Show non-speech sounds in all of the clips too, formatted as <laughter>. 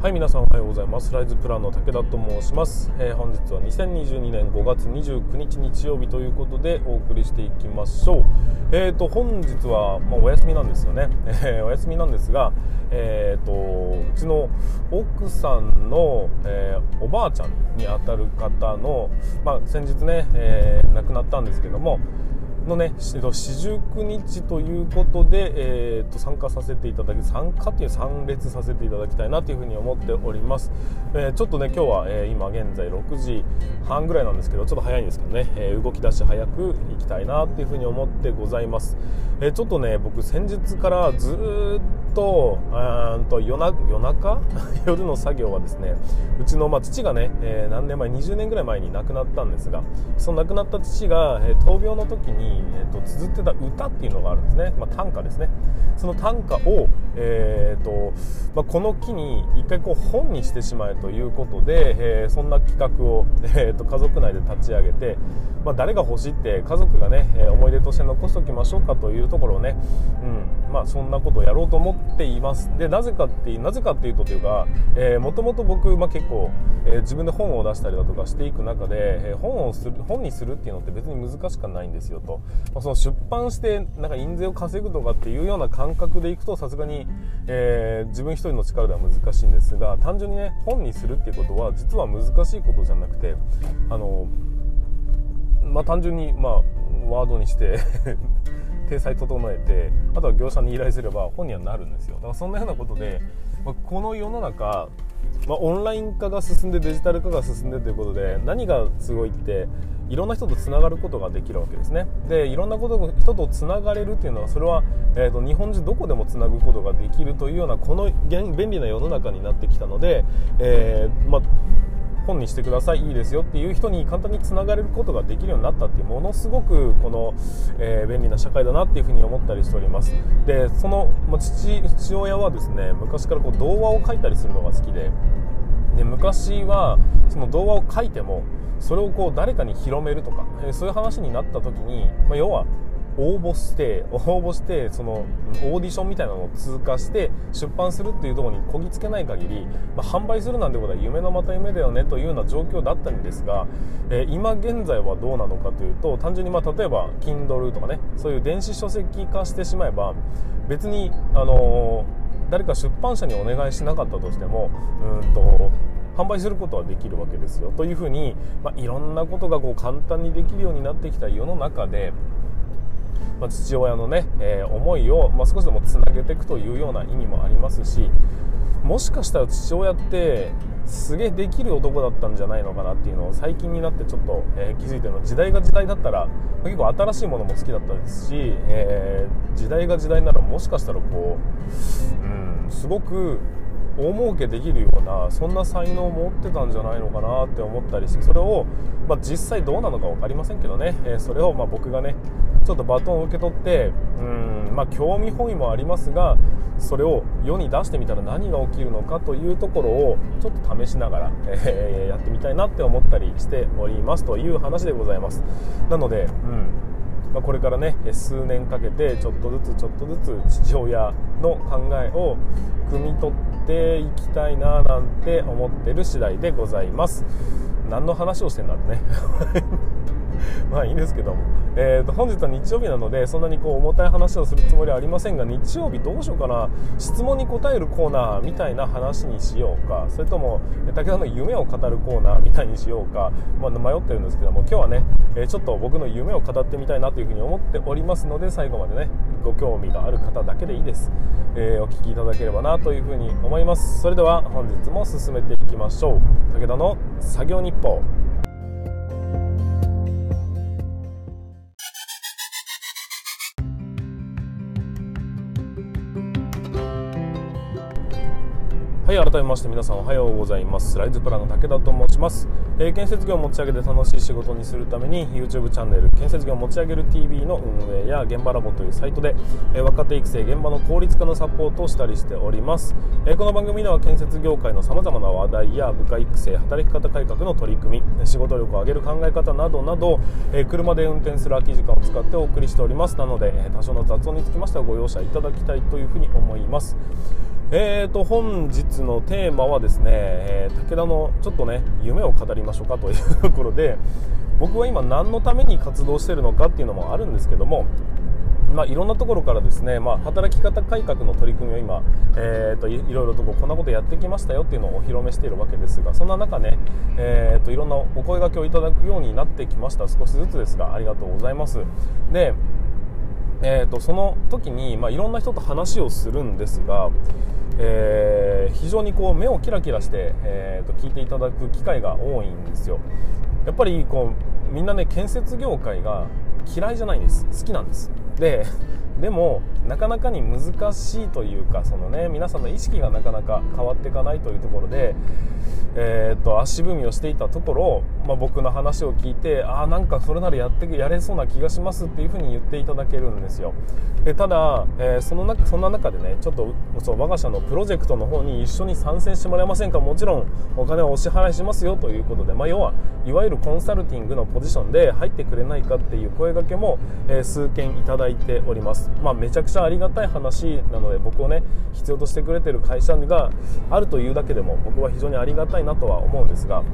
はい皆さんおはようございます。ライズプランの武田と申します、えー、本日は2022年5月29日日曜日ということでお送りしていきましょう。えーと本日は、まあ、お休みなんですよね、えー、お休みなんですがえーとうちの奥さんの、えー、おばあちゃんにあたる方の、まあ、先日ね、えー、亡くなったんですけどものね四十九日ということで、えー、と参加させていただき参加という参列させていただきたいなというふうに思っております、えー、ちょっとね今日は、えー、今現在6時半ぐらいなんですけどちょっと早いんですけどね、えー、動き出し早く行きたいなというふうに思ってございます、えー、ちょっとね僕先日からずっとうんと夜な夜中？<laughs> 夜の作業はですねうちの、まあ、父がね、えー、何年前20年ぐらい前に亡くなったんですがその亡くなった父が、えー、闘病の時にえーと、綴ってた歌っていうのがあるんですね、まあ、短歌ですね。その短歌を、えーとまあ、この機に一回こう本にしてしまえということで、えー、そんな企画を、えーと、家族内で立ち上げて、まあ、誰が欲しいって家族がね、思い出として残しておきましょうかというところをね、うんまあ、そんなことをやろうと思っています。でなぜかってなぜかっていうとというか、もともと僕、まあ、結構、えー、自分で本を出したりだとかしていく中で、えー、本をする本にするっていうのって別に難しくないんですよと。まあ、その出版してなんか印税を稼ぐとかっていうような感覚でいくとさすがに、えー、自分一人の力では難しいんですが単純にね本にするっていうことは実は難しいことじゃなくてあのまあ単純にまあワードにして <laughs> 体裁整えてあとは業者に依頼すれば本にはなるんですよ。だからそんなようなことで、まあ、この世の中まあ、オンライン化が進んでデジタル化が進んでということで何がすごいっていろんな人とつながることができるわけですね。でいろんなこと人とつながれるっていうのはそれは、えーと、日本中どこでもつなぐことができるというようなこの便利な世の中になってきたので、えー、まあ本にしてくださいいいですよっていう人に簡単につながれることができるようになったっていうものすごくこの、えー、便利な社会だなっていうふうに思ったりしております。でその、ま、父父親はですね昔からこう童話を書いたりするのが好きでで昔はその童話を書いてもそれをこう誰かに広めるとか、え、そういう話になった時に、まあ、要は応募して応募してそのオーディションみたいなのを通過して出版するっていうところにこぎつけない限り、まあ、販売するなんてことは夢のまた夢だよねというような状況だったんですが、えー、今現在はどうなのかというと単純にまあ例えば Kindle とかねそういう電子書籍化してしまえば別にあのー、誰か出版社にお願いしなかったとしてもうんと販売することはできるわけですよ。というふうに、まあ、いろんなことがこう簡単にできるようになってきた世の中でまあ、父親のね、えー、思いを、まあ、少しでもつなげていくというような意味もありますしもしかしたら父親ってすげえできる男だったんじゃないのかなっていうのを最近になってちょっと、えー、気づいてるの。時代が時代だったら結構新しいものも好きだったですし、えー、時代が時代ならもしかしたらこう、うん、すごく大儲けできるようなそんな才能を持ってたんじゃないのかなって思ったりしてそれを、まあ、実際どうなのか分かりませんけどね、えー、それをま僕がねちょっとバトンを受け取ってうんまあ興味本位もありますがそれを世に出してみたら何が起きるのかというところをちょっと試しながら、えー、やってみたいなって思ったりしておりますという話でございます。なので、うんまあ、これからね数年かけてちょっとずつちょっとずつ父親の考えを汲み取っていきたいななんて思ってる次第でございます。何の話をしてんだってね。<laughs> まあいいんですけども、えー、と本日は日曜日なのでそんなにこう重たい話をするつもりはありませんが日曜日どうしようかな。質問に答えるコーナーみたいな話にしようか。それとも武田の夢を語るコーナーみたいにしようか、まあ、迷ってるんですけども今日はね、え、ちょっと僕の夢を語ってみたいなというふうに思っておりますので最後までねご興味がある方だけでいいです、えー、お聞きいただければなというふうに思います。それでは本日も進めていきましょう。武田の作業日報。はい改めまして皆さんおはようございます。ライズプランの武田と申します、えー、建設業を持ち上げて楽しい仕事にするために YouTube チャンネル建設業を持ち上げる TV の運営や現場ラボというサイトで、えー、若手育成現場の効率化のサポートをしたりしております、えー、この番組では建設業界の様々な話題や部下育成働き方改革の取り組み仕事力を上げる考え方などなど、え車で運転する空き時間を使ってお送りしております。なので多少の雑音につきましてはご容赦いただきたいというふうに思います。えーと本日のテーマはですね、えー、武田のちょっとね夢を語りましょうかというところで僕は今何のために活動してるのかっていうのもあるんですけどもまあ、いろんなところからですね、まあ、働き方改革の取り組みを今、えーと、いろいろとこうこんなことやってきましたよっていうのをお披露目しているわけですがそんな中ね、えーと、いろんなお声がけをいただくようになってきました。少しずつですがありがとうございます。で、えーと、その時に、まあ、いろんな人と話をするんですが、えー、非常にこう目をキラキラして、えー、と聞いていただく機会が多いんですよ。やっぱりこうみんなね建設業界が嫌いじゃないんです。好きなんです。ででもなかなかに難しいというかその、ね、皆さんの意識がなかなか変わっていかないというところで、えー、っと足踏みをしていたところ、まあ、僕の話を聞いてああなんかそれならやってやれそうな気がしますっていうふうに言っていただけるんですよ。でただ、えー、その中そんな中でねちょっとそう我が社のプロジェクトの方に一緒に参戦してもらえませんか？もちろんお金はお支払いしますよということで、まあ、要はいわゆるコンサルティングのポジションで入ってくれないかっていう声がけも、えー、数件いただいております。まあ、めちゃくちゃありがたい話なので僕をね必要としてくれてる会社があるというだけでも僕は非常にありがたいなとは思うんですが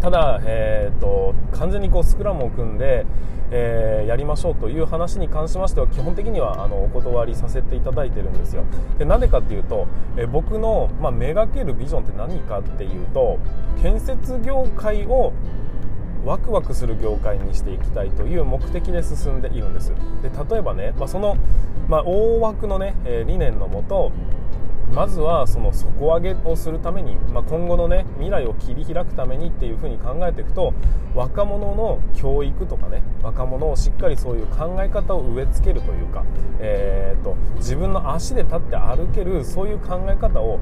ただ、えーと、完全にこうスクラムを組んで、えー、やりましょうという話に関しましては基本的にはあのお断りさせていただいてるんですよ。でなんでかっていうと、えー、僕の、まあ、めがけるビジョンって何かっていうと建設業界をワクワクする業界にしていきたいという目的で進んでいるんです。で例えばね、まあ、その、まあ、大枠のね、え理念のもとまずはその底上げをするために、まあ、今後のね未来を切り開くためにっていうふうに考えていくと若者の教育とかね若者をしっかりそういう考え方を植え付けるというか、えーと、自分の足で立って歩けるそういう考え方を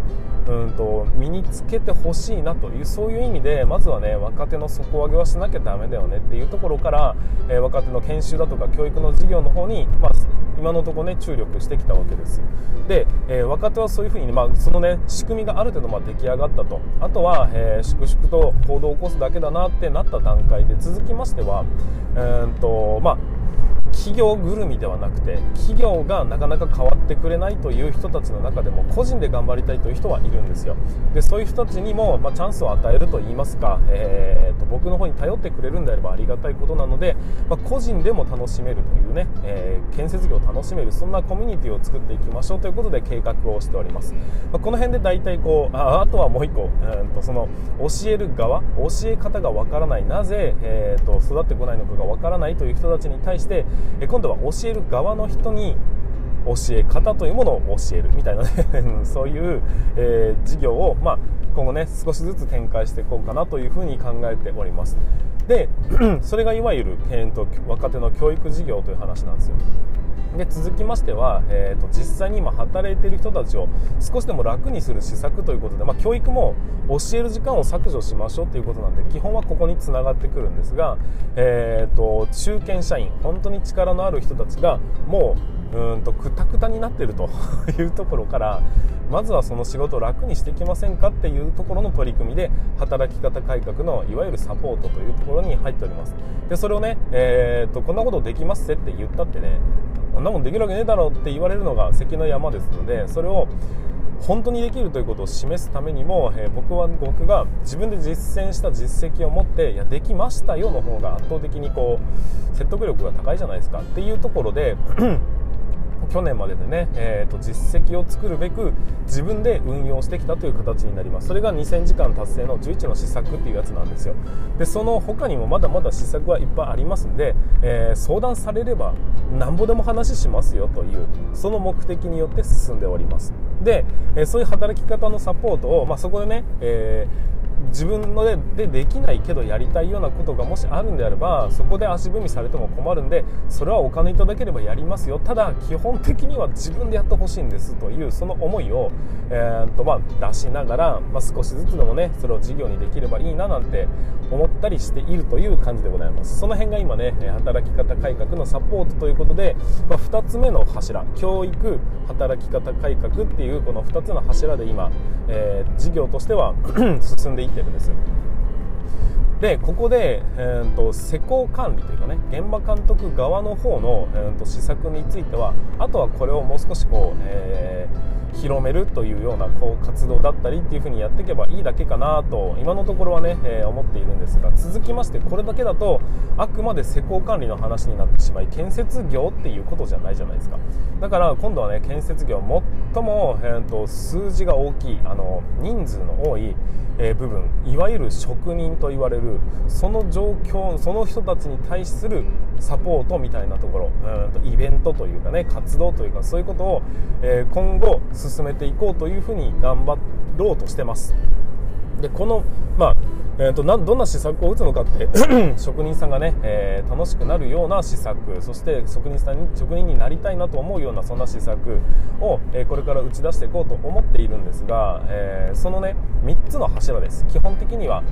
うんと身につけてほしいなというそういう意味でまずはね若手の底上げはしなきゃだめだよねっていうところから、えー、若手の研修だとか教育の事業の方に、まあ、今のところね注力してきたわけです。で、えー、若手はそういうふうに、まあ、そのね仕組みがある程度まあ出来上がったと。あとは、えー、粛々と行動を起こすだけだなってなった段階で続きましてはえーとまあ企業ぐるみではなくて企業がなかなか変わってくれないという人たちの中でも個人で頑張りたいという人はいるんですよ。でそういう人たちにも、まあ、チャンスを与えるといいますか、えーと、僕の方に頼ってくれるんであればありがたいことなので、まあ、個人でも楽しめるというね、えー、建設業を楽しめるそんなコミュニティを作っていきましょうということで計画をしております、まあ、この辺で大体こうああとはもう1個、えーと、その教える側教え方がわからない。なぜ、えーと育ってこないのかがわからないという人たちに対して今度は教える側の人に教え方というものを教えるみたいなね。<laughs> そういう、えー、事業を、まあ、今後ね少しずつ展開していこうかなというふうに考えております。で <clears throat> それがいわゆる、えーと若手の教育事業という話なんですよ。で続きましては、えーと、実際に今働いている人たちを少しでも楽にする施策ということで、まあ、教育も教える時間を削除しましょうということなんで基本はここにつながってくるんですが、えーと、中堅社員本当に力のある人たちがもううんとくたくたになっていると <laughs> いうところからまずはその仕事を楽にしていきませんかっていうところの取り組みで働き方改革のいわゆるサポートというところに入っております。でそれをね、えーと、とこんなことできますって言ったってねこんなもんできるわけねえだろって言われるのが関の山ですのでそれを本当にできるということを示すためにも、えー、僕は僕が自分で実践した実績を持っていやできましたよの方が圧倒的にこう説得力が高いじゃないですかっていうところで去年まででね、えーと、実績を作るべく自分で運用してきたという形になります。それが2000時間達成の11の施策っていうやつなんですよ。でその他にもまだまだ施策はいっぱいありますんで、えー、相談されればなんぼでも話しますよというその目的によって進んでおります。で、え、そういう働き方のサポートを、まあ、そこでね、えー自分のでできないけどやりたいようなことがもしあるんであればそこで足踏みされても困るんでそれはお金いただければやりますよ。ただ基本的には自分でやってほしいんですというその思いを、えーとまあ、出しながら、まあ、少しずつでもねそれを事業にできればいいななんて思ったりしているという感じでございます。その辺が今ね働き方改革のサポートということで、まあ、2つ目の柱教育働き方改革っていうこの2つの柱で今、えー、事業としては <clears throat> 進んでいってるんですでここで、えーと、施工管理というかね現場監督側の方の、えーと、施策についてはあとはこれをもう少しこう、えー広めるというようなこう活動だったりっていう風にやっていけばいいだけかなと今のところはね、えー、思っているんですが続きましてこれだけだとあくまで施工管理の話になってしまい建設業っていうことじゃないじゃないですか。だから今度はね建設業最も、えーと、数字が大きいあの人数の多い、え、部分いわゆる職人と言われるその状況その人たちに対するサポートみたいなところうんとイベントというかね活動というかそういうことを、え、今後進めていこうというふうに頑張ろうとしてます。でこの、まあえーと、などんな施策を打つのかって <clears throat> 職人さんがね、えー、楽しくなるような施策そして職人さんに職人になりたいなと思うようなそんな施策を、えー、これから打ち出していこうと思っているんですが、えー、そのね3つの柱です。基本的には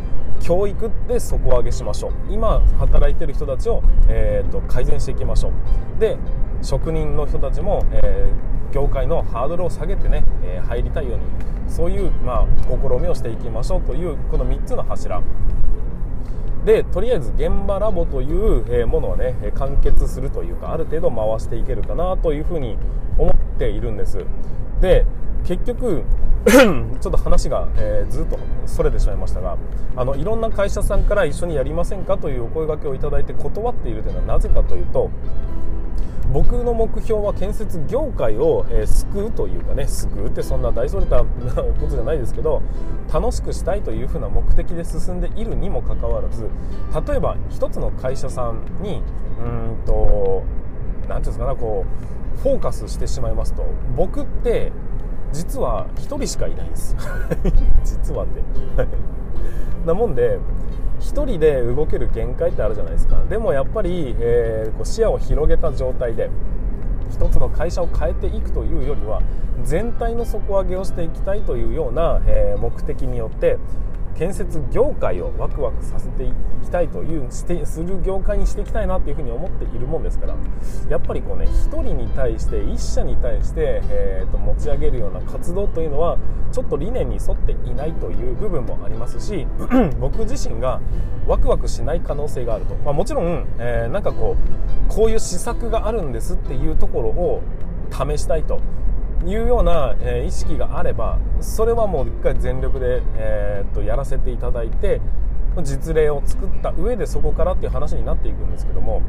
教育で底上げしましょう。今働いてる人たちを、えーと、改善していきましょう。で職人の人たちも、え業界のハードルを下げてね、え入りたいようにそういう、まあ、試みをしていきましょうというこの3つの柱。でとりあえず現場ラボというものはね完結するというかある程度回していけるかなというふうに思っているんです。で結局 <clears throat> ちょっと話が、えー、ずっとそれてしまいましたがあのいろんな会社さんから一緒にやりませんかというお声がけをいただいて断っているというのはなぜかというと僕の目標は建設業界を、えー、救うというかね救うってそんな大それたことじゃないですけど楽しくしたいというふうな目的で進んでいるにもかかわらず例えば一つの会社さんにうんと何ていうんですかなこうフォーカスしてしまいますと僕って実は1人しかいないんです <laughs> 実はって。<laughs> なもんで1人で動ける限界ってあるじゃないですか。でもやっぱり、えー、こう視野を広げた状態で1つの会社を変えていくというよりは全体の底上げをしていきたいというような、えー、目的によって建設業界をワクワクさせていきたいというしてする業界にしていきたいなというふうに思っているもんですからやっぱりこうね1人に対して1社に対して、えーと、持ち上げるような活動というのはちょっと理念に沿っていないという部分もありますし <clears throat> 僕自身がワクワクしない可能性があると、まあ、もちろん、えー、なんかこうこういう施策があるんですっていうところを試したいと。いうような、えー、意識があればそれはもう一回全力で、えー、っとやらせていただいて実例を作った上でそこからっていう話になっていくんですけども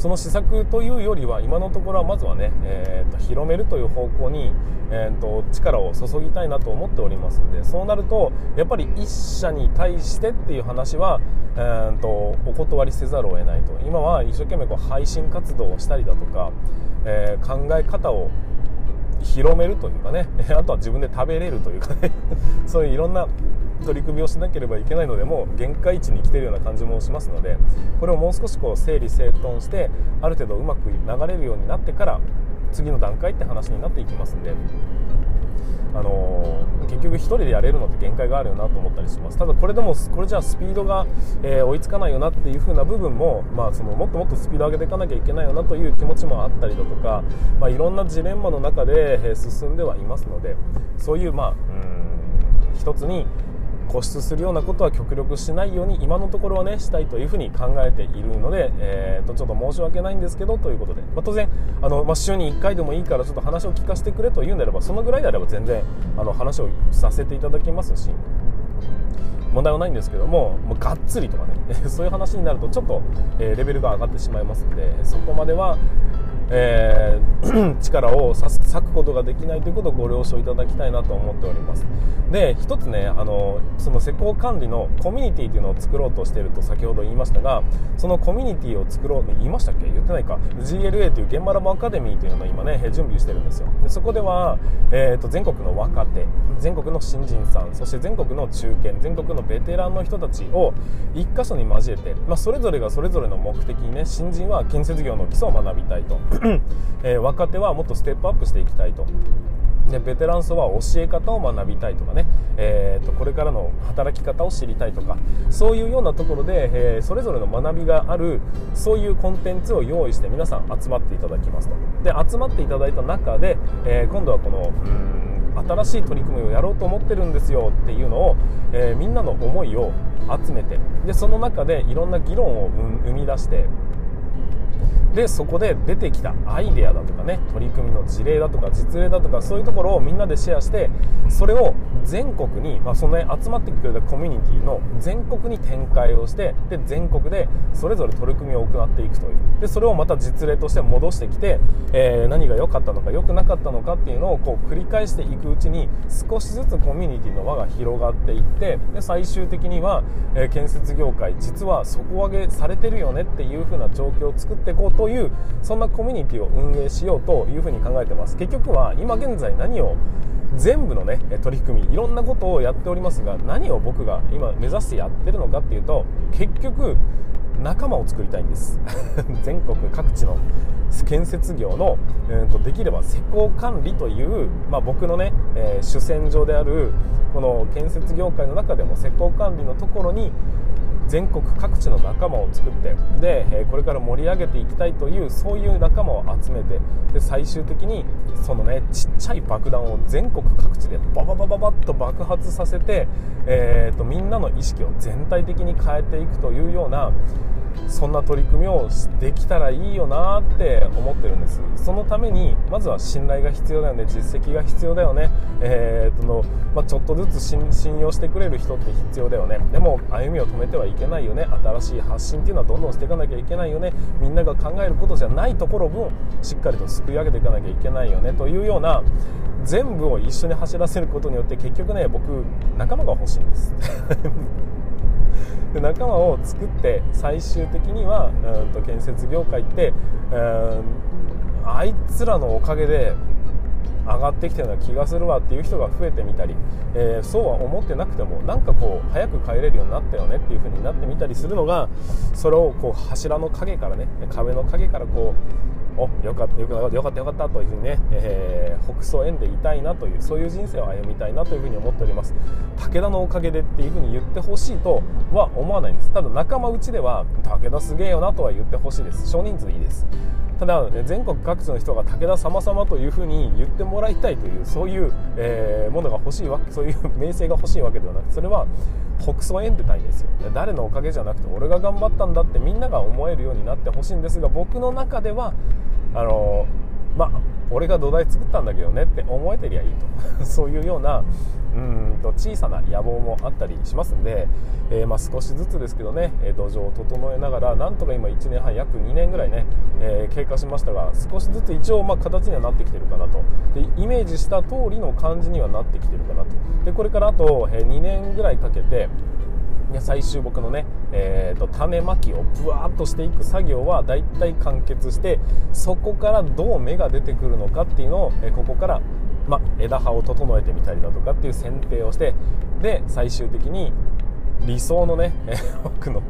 その施策というよりは今のところはまずはね、えー、と広めるという方向に、えー、と力を注ぎたいなと思っておりますのでそうなるとやっぱり1社に対してっていう話は、えー、とお断りせざるを得ないと。今は一生懸命こう配信活動をしたりだとか、えー、考え方を広めるというかね。<laughs> あとは自分で食べれるというかね。<laughs> そういういろんな取り組みをしなければいけないのでもう限界値に来てるような感じもしますのでこれをもう少しこう整理整頓してある程度うまく流れるようになってから次の段階って話になっていきますんで。あのー、結局1人でやれるのって限界があるよなと思ったりします。ただこれでもこれじゃあスピードが、えー、追いつかないよなっていう風な部分も、まあ、そのもっともっとスピード上げていかなきゃいけないよなという気持ちもあったりだとか、まあ、いろんなジレンマの中で、え進んではいますのでそういうまあうん一つに固執するようなことは極力しないように今のところはねしたいというふうに考えているので、えー、とちょっと申し訳ないんですけどということで、まあ、当然あの、まあ、週に1回でもいいからちょっと話を聞かせてくれというんであればそのぐらいであれば全然あの話をさせていただきますし。問題はないんですけどももうがっつりとかね <laughs> そういう話になるとちょっと、え、レベルが上がってしまいますのでそこまでは、えー、<clears throat> 力を割くことができないということをご了承いただきたいなと思っております。で一つねあのその施工管理のコミュニティというのを作ろうとしていると先ほど言いましたがそのコミュニティを作ろう言いましたっけ？言ってないか。GLA という現場ラボアカデミーというのを今ね準備してるんですよ。でそこでは、えーと、全国の若手全国の新人さんそして全国の中堅全国のベテランの人たちを一箇所に交えて、まあ、それぞれがそれぞれの目的にね新人は建設業の基礎を学びたいと、えー、若手はもっとステップアップしていきたいと。でベテラン層は教え方を学びたいとかね、えーと、これからの働き方を知りたいとか。そういうようなところで、えー、それぞれの学びがあるそういうコンテンツを用意して皆さん集まっていただきますと。で集まっていただいた中で、えー、今度はこの新しい取り組みをやろうと思ってるんですよっていうのを、えー、みんなの思いを集めて。でその中でいろんな議論を生み出してでそこで出てきたアイデアだとかね取り組みの事例だとか実例だとかそういうところをみんなでシェアしてそれを全国に、まあ、その、ね、集まってくれたコミュニティの全国に展開をしてで全国でそれぞれ取り組みを行っていくという。でそれをまた実例として戻してきて、えー、何が良かったのか良くなかったのかっていうのをこう繰り返していくうちに少しずつコミュニティの輪が広がっていってで最終的には、えー、建設業界実は底上げされてるよねっていう風な状況を作っていこうというそんなコミュニティを運営しようというふうに考えてます。結局は今現在何を全部のね取り組みいろんなことをやっておりますが何を僕が今目指してやってるのかっていうと結局仲間を作りたいんです。<laughs> 全国各地の建設業の、えーと、できれば施工管理という、まあ、僕のね、えー、主戦場であるこの建設業界の中でも施工管理のところに全国各地の仲間を作ってで、えこれから盛り上げていきたいというそういう仲間を集めてで最終的にそのねちっちゃい爆弾を全国各地でバババババッと爆発させて、えーとみんなの意識を全体的に変えていくというようなそんな取り組みをできたらいいよなって思ってるんです。そのためにまずは信頼が必要だよね。実績が必要だよね、えーとのまあ、ちょっとずつ信用してくれる人って必要だよね。でも歩みを止めてはいけないよね。新しい発信っていうのはどんどんしていかなきゃいけないよね。みんなが考えることじゃないところ分しっかりとすくい上げていかなきゃいけないよね。というような全部を一緒に走らせることによって結局ね僕仲間が欲しいんです。で仲間を作って最終的にはうんと建設業界ってうんあいつらのおかげで上がってきたような気がするわっていう人が増えてみたり、えー、そうは思ってなくてもなんかこう早く帰れるようになったよねっていう風になってみたりするのがそれをこう柱の影からね壁の影からこうおよかったよかったよかったよかったというふうにね、えー、北総園でいたいなというそういう人生を歩みたいなというふうに思っております。武田のおかげでっていうふうに言ってほしいとは思わないんです。ただ仲間内では武田すげえよなとは言ってほしいです。少人数でいいです。ただ、ね、全国各地の人が武田様様というふうに言ってもらいたいというそういう、えー、ものが欲しいわけそういう名声が欲しいわけではなくそれは北総園でたいんですよ誰のおかげじゃなくて俺が頑張ったんだってみんなが思えるようになってほしいんですが僕の中ではあのまあ俺が土台作ったんだけどねって思えてりゃいいと。<laughs> そういうようなうんと小さな野望もあったりしますんで、えー、ま、少しずつですけどね土壌を整えながらなんとか今1年半約2年ぐらいね、えー、経過しましたが少しずつ一応ま形にはなってきてるかなと。でイメージした通りの感じにはなってきてるかなと。でこれからあと、2年ぐらいかけて最終僕のね、えーと、種まきをぶわーっとしていく作業はだいたい完結してそこからどう芽が出てくるのかっていうのを、えここから、ま、枝葉を整えてみたりだとかっていう剪定をしてで最終的に理想のね、<laughs> え僕の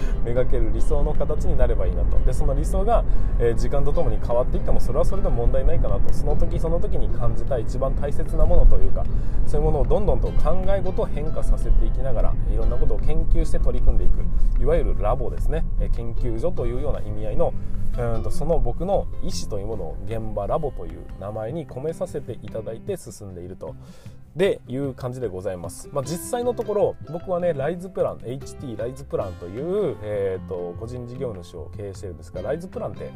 <laughs> 描ける理想の形になればいいなと。でその理想が、えー、時間とともに変わっていってもそれはそれで問題ないかなと。その時その時に感じた一番大切なものというかそういうものをどんどんと考え事を変化させていきながらいろんなことを研究して取り組んでいく。いわゆるラボですね。え研究所というような意味合いのうんとその僕の意思というものを現場ラボという名前に込めさせていただいて進んでいると。でいう感じでございます、まあ、実際のところ僕はねライズプラン HT ライズプランという、えーと、個人事業主を経営してるんですがライズプランって、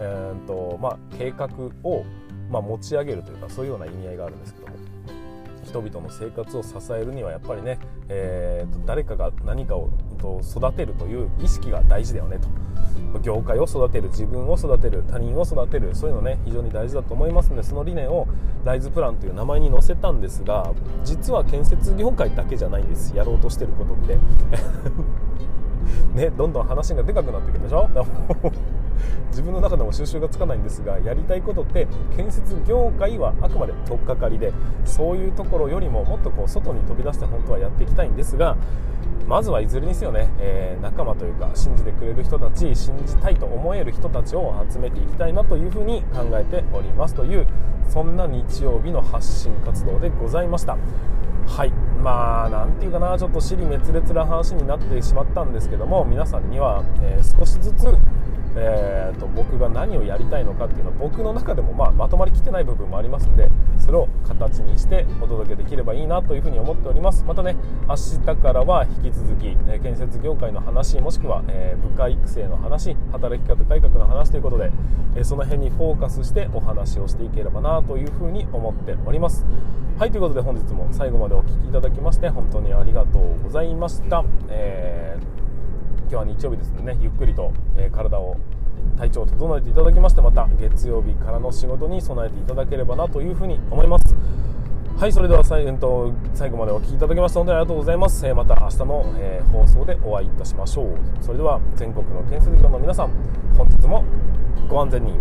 えーとまあ、計画を、まあ、持ち上げるというかそういうような意味合いがあるんですけども。人々の生活を支えるにはやっぱりね、えーと、誰かが何かを育てるという意識が大事だよねと。業界を育てる自分を育てる他人を育てるそういうのね非常に大事だと思いますのでその理念をライズプランという名前に載せたんですが実は建設業界だけじゃないんです。やろうとしてることって。<laughs> ねどんどん話がでかくなってくるでしょ？<laughs> 自分の中でも収集がつかないんですがやりたいことって建設業界はあくまで取っかかりでそういうところよりももっとこう外に飛び出して本当はやっていきたいんですがまずはいずれにせよね、えー、仲間というか信じてくれる人たち信じたいと思える人たちを集めていきたいなというふうに考えておりますというそんな日曜日の発信活動でございました。はい。まあなんていうかなちょっと尻滅裂な話になってしまったんですけども皆さんには、えー、少しずつえーと、僕が何をやりたいのかっていうのは僕の中でもまあまとまりきってない部分もありますんでそれを形にしてお届けできればいいなというふうに思っております。またね明日からは引き続き、え建設業界の話もしくは、えー、部下育成の話働き方改革の話ということで、えその辺にフォーカスしてお話をしていければなというふうに思っております。はいということで本日も最後までお聴きいただきまして本当にありがとうございました、えー日は日曜日ですのでねゆっくりと、えー、体を体調を整えていただきましてまた月曜日からの仕事に備えていただければなというふうに思います。はいそれでは最,、えー、と最後までお聴きいただきまして本当にありがとうございます、えー、また明日の、えー、放送でお会いいたしましょう。それでは全国の建設業の皆さん本日もご安全に。